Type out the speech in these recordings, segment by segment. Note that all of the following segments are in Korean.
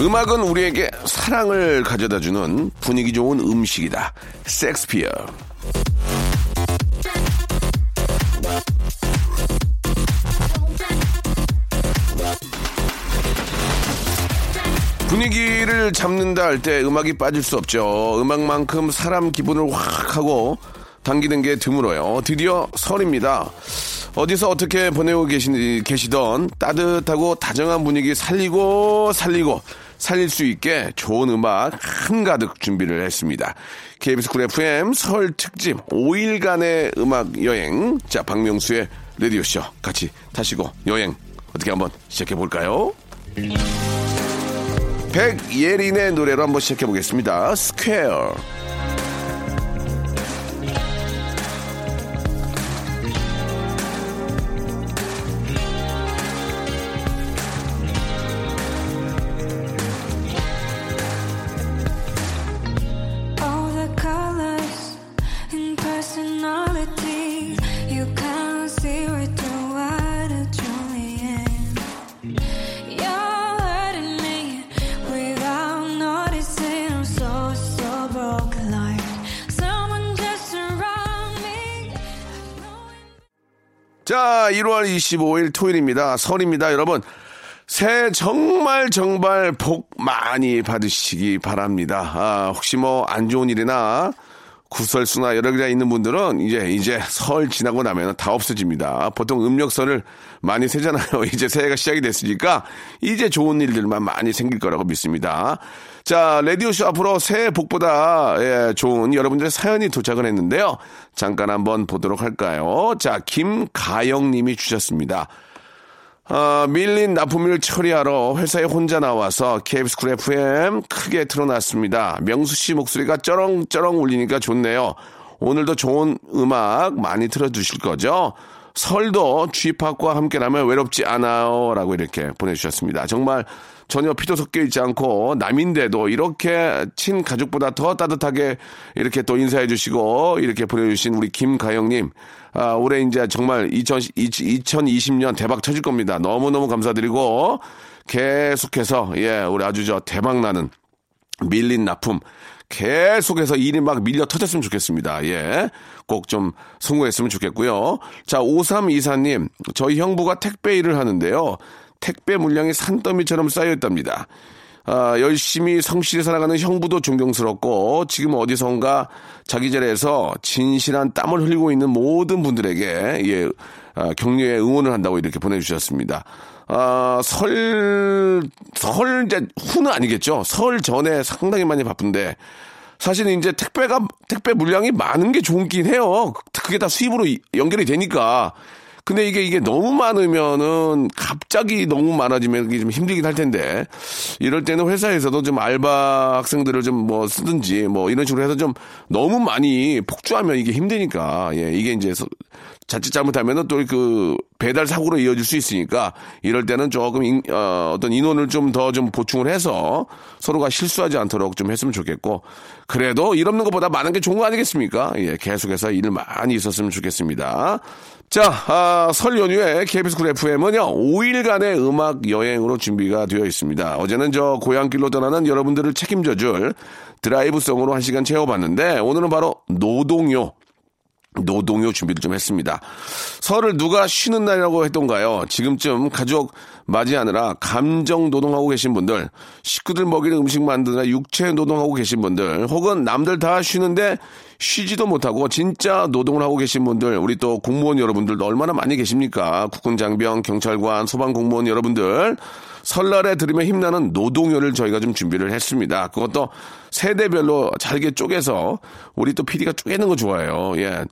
음악은 우리에게 사랑을 가져다 주는 분위기 좋은 음식이다 섹스피어 분위기를 잡는다 할 때 음악이 빠질 수 없죠. 음악만큼 사람 기분을 확 하고 당기는 게 드물어요. 드디어 설입니다. 어디서 어떻게 보내고 계시, 계시던 따뜻하고 다정한 분위기 살리고 살리고 살릴 수 있게 좋은 음악 한가득 준비를 했습니다. KBS Cool FM 설 특집 5일간의 음악 여행. 자, 박명수의 라디오쇼 같이 타시고 여행 어떻게 한번 시작해 볼까요? 백예린의 노래로 한번 시작해 보겠습니다. Square. 자, 1월 25일 토요일입니다. 설입니다. 여러분, 새해 정말 정말 복 많이 받으시기 바랍니다. 아, 혹시 뭐 안 좋은 일이나 구설수나 여러 개가 있는 분들은 이제 이제 설 지나고 나면 다 없어집니다. 보통 음력설을 많이 세잖아요. 이제 새해가 시작이 됐으니까 이제 좋은 일들만 많이 생길 거라고 믿습니다. 자, 라디오쇼 앞으로 새해 복보다 예, 좋은 여러분들의 사연이 도착을 했는데요. 잠깐 한번 보도록 할까요? 자, 김가영 님이 주셨습니다. 아, 밀린 납품을 처리하러 회사에 혼자 나와서 KBS Cool FM 크게 틀어놨습니다. 명수 씨 목소리가 쩌렁쩌렁 울리니까 좋네요. 오늘도 좋은 음악 많이 틀어주실 거죠? 설도 쥐팍과 함께라면 외롭지 않아요. 라고 이렇게 보내주셨습니다. 정말 전혀 피도 섞여 있지 않고 남인데도 이렇게 친 가족보다 더 따뜻하게 이렇게 또 인사해 주시고 이렇게 보내주신 우리 김가영님. 아, 올해 이제 정말 2020, 2020년 대박 쳐질 겁니다. 너무너무 감사드리고 계속해서 예, 우리 아주 저 대박 나는 밀린 납품 계속해서 일이 막 밀려 터졌으면 좋겠습니다. 예. 꼭 좀 성공했으면 좋겠고요. 자, 5324님, 저희 형부가 택배 일을 하는데요. 택배 물량이 산더미처럼 쌓여 있답니다. 아, 열심히 성실히 살아가는 형부도 존경스럽고 지금 어디선가 자기 자리에서 진실한 땀을 흘리고 있는 모든 분들에게 예, 아, 격려의 응원을 한다고 이렇게 보내주셨습니다. 아, 설, 설 이제 후는 아니겠죠. 설 전에 상당히 많이 바쁜데 사실 이제 택배가 택배 물량이 많은 게 좋긴 해요. 그게 다 수입으로 이- 연결이 되니까. 근데 이게 이게 너무 많으면은 갑자기 너무 많아지면 이게 좀 힘들긴 할 텐데 이럴 때는 회사에서도 좀 알바 학생들을 좀 뭐 쓰든지 뭐 이런 식으로 해서 좀 너무 많이 폭주하면 이게 힘드니까 예 이게 이제 서- 자칫 잘못하면 은 또 그 배달 사고로 이어질 수 있으니까 이럴 때는 조금 인, 어, 어떤 인원을 좀더좀 보충을 해서 서로가 실수하지 않도록 좀 했으면 좋겠고 그래도 일 없는 것보다 많은 게 좋은 거 아니겠습니까? 예, 계속해서 일 많이 있었으면 좋겠습니다. 자, 아, 설 연휴에 KBS Cool FM은요, 5일간의 음악 여행으로 준비가 되어 있습니다. 어제는 저 고향길로 떠나는 여러분들을 책임져 줄 드라이브성으로 한 시간 채워봤는데, 오늘은 바로 노동요. 노동요 준비를 좀 했습니다. 설을 누가 쉬는 날이라고 했던가요? 지금쯤 가족 맞이하느라 감정 노동하고 계신 분들, 식구들 먹이는 음식 만드느라 육체 노동하고 계신 분들, 혹은 남들 다 쉬는데 쉬지도 못하고 진짜 노동을 하고 계신 분들, 우리 또 공무원 여러분들도 얼마나 많이 계십니까? 국군 장병, 경찰관, 소방 공무원 여러분들, 설날에 들으면 힘나는 노동요를 저희가 좀 준비를 했습니다. 그것도 세대별로 잘게 쪼개서 우리 또 PD가 쪼개는 거 좋아해요. 예.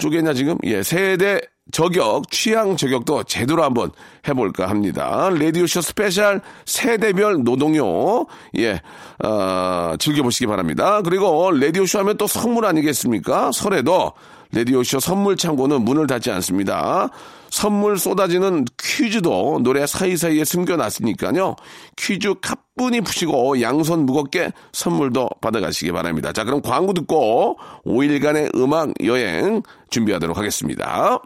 쪼개냐 지금? 예. 세대 저격, 취향 저격도 제대로 한번 해볼까 합니다. 라디오쇼 special 세대별 노동요, 예, 어, 즐겨보시기 바랍니다. 그리고 라디오쇼 하면 또 선물 아니겠습니까? 설에도 라디오쇼 선물 창고는 문을 닫지 않습니다. 선물 쏟아지는 퀴즈도 노래 사이사이에 숨겨놨으니까요. 퀴즈 가뿐히 푸시고 양손 무겁게 선물도 받아가시기 바랍니다. 자, 그럼 광고 듣고 5일간의 음악 여행 준비하도록 하겠습니다.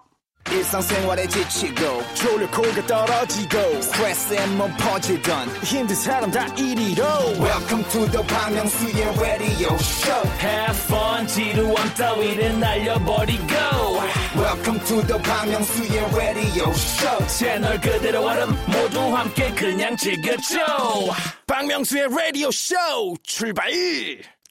지치고, 떨어지고, 퍼지던, welcome to the Bang Myung-soo's radio show Have fun 지루함 따위를 날려버리고 welcome to the Myung-soo's radio show 채널 그대로 얼음 모두 함께 그냥 즐겨줘 박명수의 라디오 쇼 출발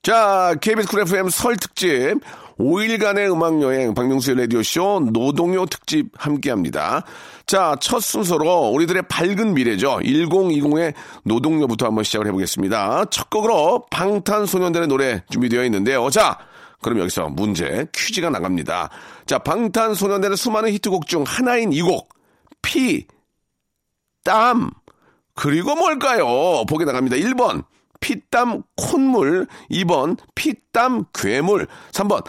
자, KBS Cool FM 설 특집 5일간의 음악 여행 박명수의 라디오 쇼 노동요 특집 함께 합니다. 자, 첫 순서로 우리들의 밝은 미래죠. 1020의 노동요부터 한번 시작을 해보겠습니다. 첫 곡으로 방탄소년단의 노래 준비되어 있는데요. 자, 그럼 여기서 문제 퀴즈가 나갑니다. 자, 방탄소년단의 수많은 히트곡 중 하나인 이 곡. 피, 땀, 그리고 뭘까요? 보게 나갑니다. 1번, 피땀 콧물. 2번, 피땀 괴물. 3번,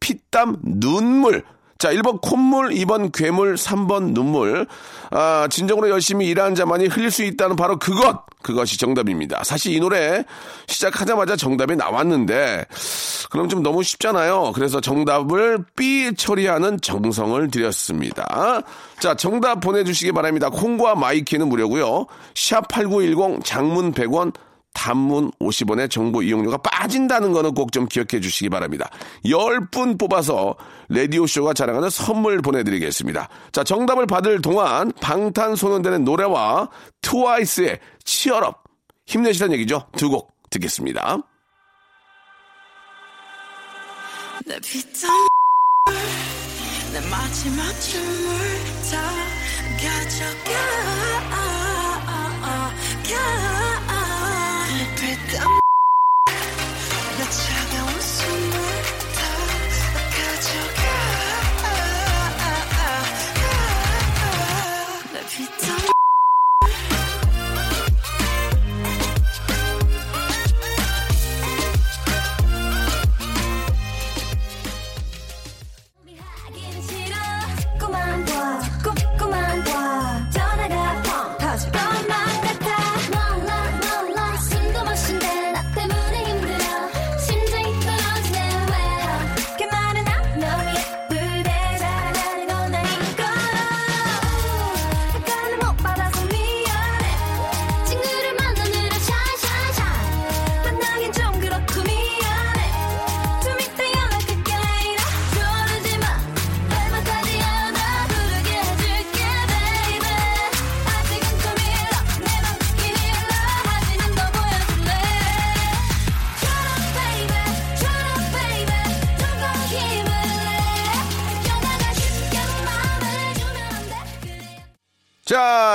피땀 눈물. 자, 1번 콧물, 2번 괴물, 3번 눈물. 아, 진정으로 열심히 일하는 자만이 흘릴 수 있다는 바로 그것! 그것이 정답입니다. 사실 이 노래 시작하자마자 정답이 나왔는데, 그럼 좀 너무 쉽잖아요. 그래서 정답을 삐 처리하는 정성을 들였습니다. 자, 정답 보내주시기 바랍니다. 콩과 my K는 무료고요 샵8910 장문 100원, 단문 50원의 정보 이용료가 빠진다는 거는 꼭 좀 기억해 주시기 바랍니다. 10분 뽑아서 라디오쇼가 자랑하는 선물 보내드리겠습니다. 자, 정답을 받을 동안 방탄소년단의 노래와 트와이스의 치얼업 힘내시라는 얘기죠. 두 곡 듣겠습니다. 내 피땀 내 마지막 춤을 다 가져가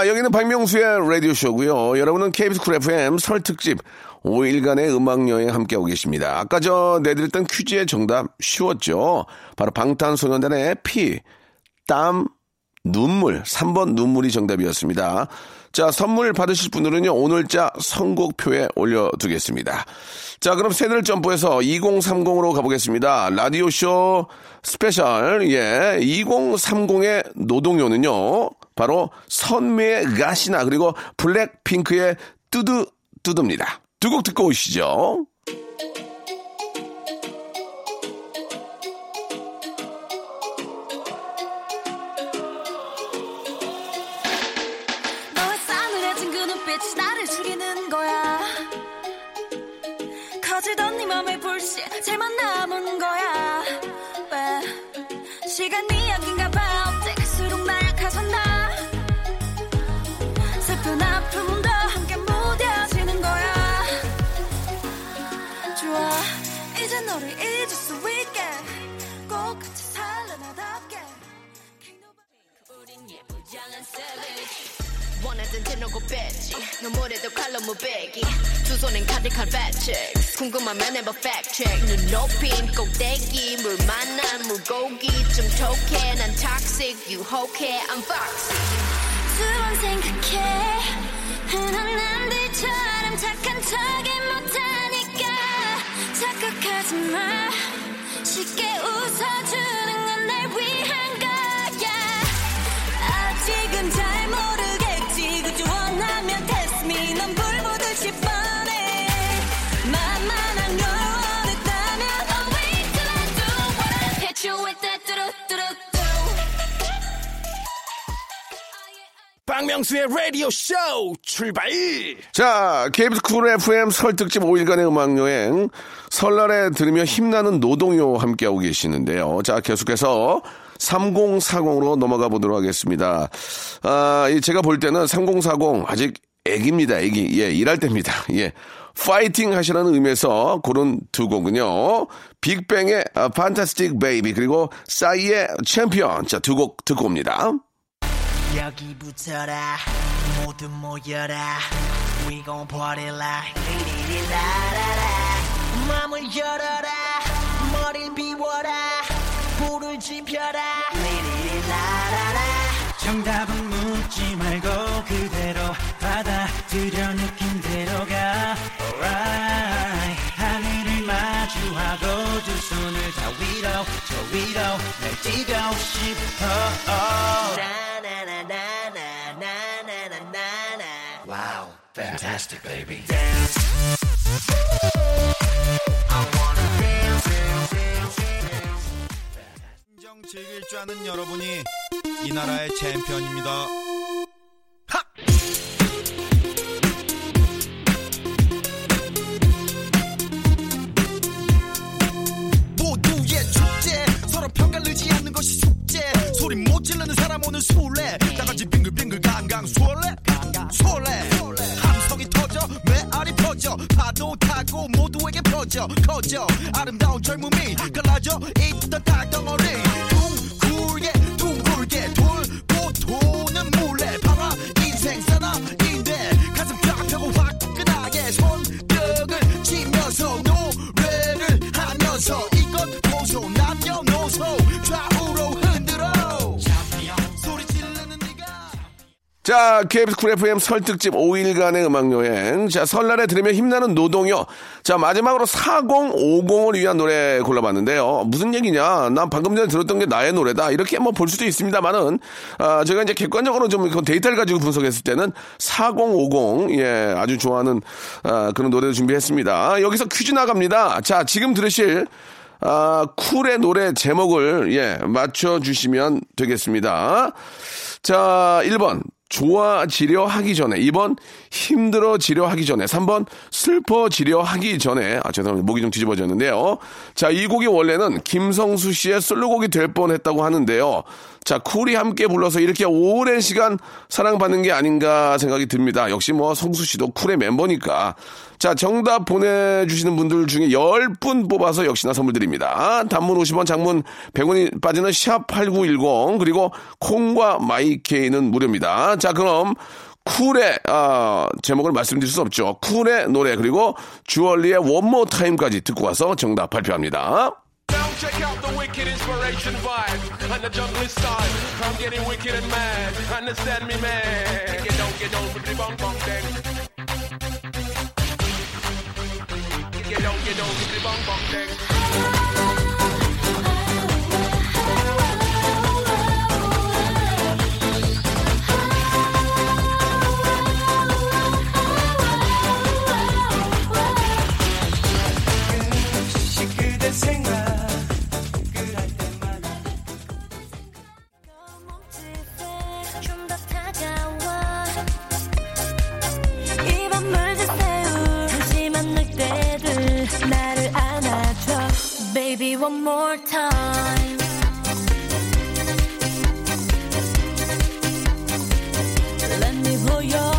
여기는 박명수의 라디오쇼고요 여러분은 KBS Cool FM 설 특집 5일간의 음악여행 함께하고 계십니다. 아까 저 내드렸던 퀴즈의 정답 쉬웠죠? 바로 방탄소년단의 피, 땀, 눈물. 3번 눈물이 정답이었습니다. 자, 선물 받으실 분들은요, 오늘자 선곡표에 올려두겠습니다. 자, 그럼 세대를 점프해서 2030으로 가보겠습니다. 라디오쇼 special, 예, 2030의 노동요는요, 바로 선미의 가시나, 그리고 블랙핑크의 뚜두, 뚜두입니다. 두 곡 듣고 오시죠. 원하던 대놓고 뺐지. 너무래도 칼로 무배기. 두 손엔 가득한 배치 궁금하면 해봐 fact check. 눈 높인 꼭대기 물 만난 물고기. 좀 톡해 난 toxic 유혹해 I'm foxy. 두번 생각해. 흔한 남들처럼 착한 척이 못하니까 착각하지 마. 쉽게 웃어주는 건 날 위한 거야. 아직은 잘 박명수의 라디오 쇼 출발 자, KBS 쿨 FM 설 특집 5일간의 음악여행. 설날에 들으며 힘나는 노동요 함께하고 계시는데요. 자, 계속해서 3040으로 넘어가 보도록 하겠습니다. 아, 이 제가 볼 때는 3040 아직 애기입니다, 애기. 예, 일할 때입니다. 예. 파이팅 하시라는 의미에서 고른 두 곡은요. 빅뱅의 Fantastic Baby 그리고 싸이의 챔피언. 자, 두 곡 듣고 옵니다. 여기 붙어라. 모두 모여라. We gon' party like 리리리라라라 맘을 열어라. 머리를 비워라. 불을 지펴라. 리리리라라라. 정답은 묻지 말고 그대로 받아들여 느낌대로 가 Alright. 하늘을 마주하고 두 손을 다 위로 저 위로 날 뛰고 싶어. 나 fantastic baby. 진정 즐길 줄 아는 여러분이 이 나라의 챔피언입니다. 하! 모두의 축제 서로 편가르지 않는 것이 숙제 소리 못 지르는 사람 오늘 술래 다같이 빙글빙글 강강 술래 술래 퍼져. 파도 타고 모두에게 퍼져. 커져. 아름다운 젊음이 갈라져 있던 땅덩어리. 둥글게 둥글게 돌 자, KBS Cool FM 설 특집 5일간의 음악여행. 자, 설날에 들으면 힘나는 노동요. 자, 마지막으로 4050을 위한 노래 골라봤는데요. 무슨 얘기냐? 난 방금 전에 들었던 게 나의 노래다. 이렇게 뭐 볼 수도 있습니다만은, 아, 제가 이제 객관적으로 좀그 데이터를 가지고 분석했을 때는 4050, 예, 아주 좋아하는, 아, 그런 노래를 준비했습니다. 여기서 퀴즈 나갑니다. 자, 지금 들으실, 아, 쿨의 노래 제목을, 예, 맞춰 주시면 되겠습니다. 자, 1번. 좋아지려 하기 전에. 2번. 힘들어지려 하기 전에. 3번. 슬퍼지려 하기 전에. 아, 죄송합니다. 목이 좀 뒤집어졌는데요. 자, 이 곡이 원래는 김성수 씨의 솔로곡이 될 뻔 했다고 하는데요. 자, 쿨이 함께 불러서 이렇게 오랜 시간 사랑받는 게 아닌가 생각이 듭니다. 역시 뭐 성수 씨도 쿨의 멤버니까. 자, 정답 보내주시는 분들 중에 10분 뽑아서 역시나 선물 드립니다. 단문 50원, 장문 100원이 빠지는 샵8910, 그리고 콩과 마이케이는 무료입니다. 자, 그럼 쿨의, 아, 제목을 말씀드릴 수 없죠. 쿨의 노래, 그리고 주얼리의 원모 타임까지 듣고 와서 정답 발표합니다. Inspiration vibe and the jungle style. I'm getting wicked and mad. Understand me, man? Get down, get down with the bong bong thing. Get down, get down with the bong bong thing. One more time. Let me blow your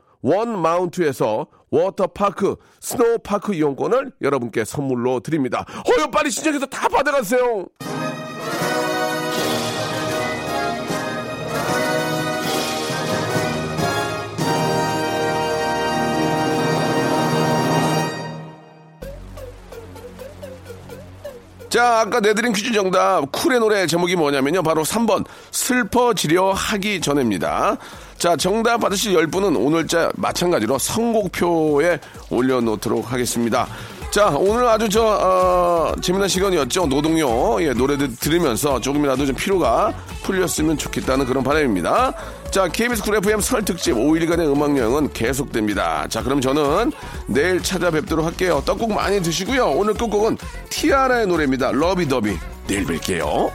원 마운트에서 워터파크 스노우파크 이용권을 여러분께 선물로 드립니다. 어여 빨리 신청해서 다 받아가세요. 자, 아까 내드린 퀴즈 정답, 쿨의 노래 제목이 뭐냐면요. 바로 3번, 슬퍼지려 하기 전에입니다. 자, 정답 받으실 10분은 오늘자 마찬가지로 선곡표에 올려놓도록 하겠습니다. 자, 오늘 아주 저, 어, 재미난 시간이었죠. 노동요. 예, 노래 들- 들으면서 조금이라도 좀 피로가 풀렸으면 좋겠다는 그런 바람입니다. 자, KBS 쿨 FM 설 특집 5일간의 음악여행은 계속됩니다. 자, 그럼 저는 내일 찾아뵙도록 할게요. 떡국 많이 드시고요. 오늘 끝곡은 티아라의 노래입니다. 러비더비. 내일 뵐게요.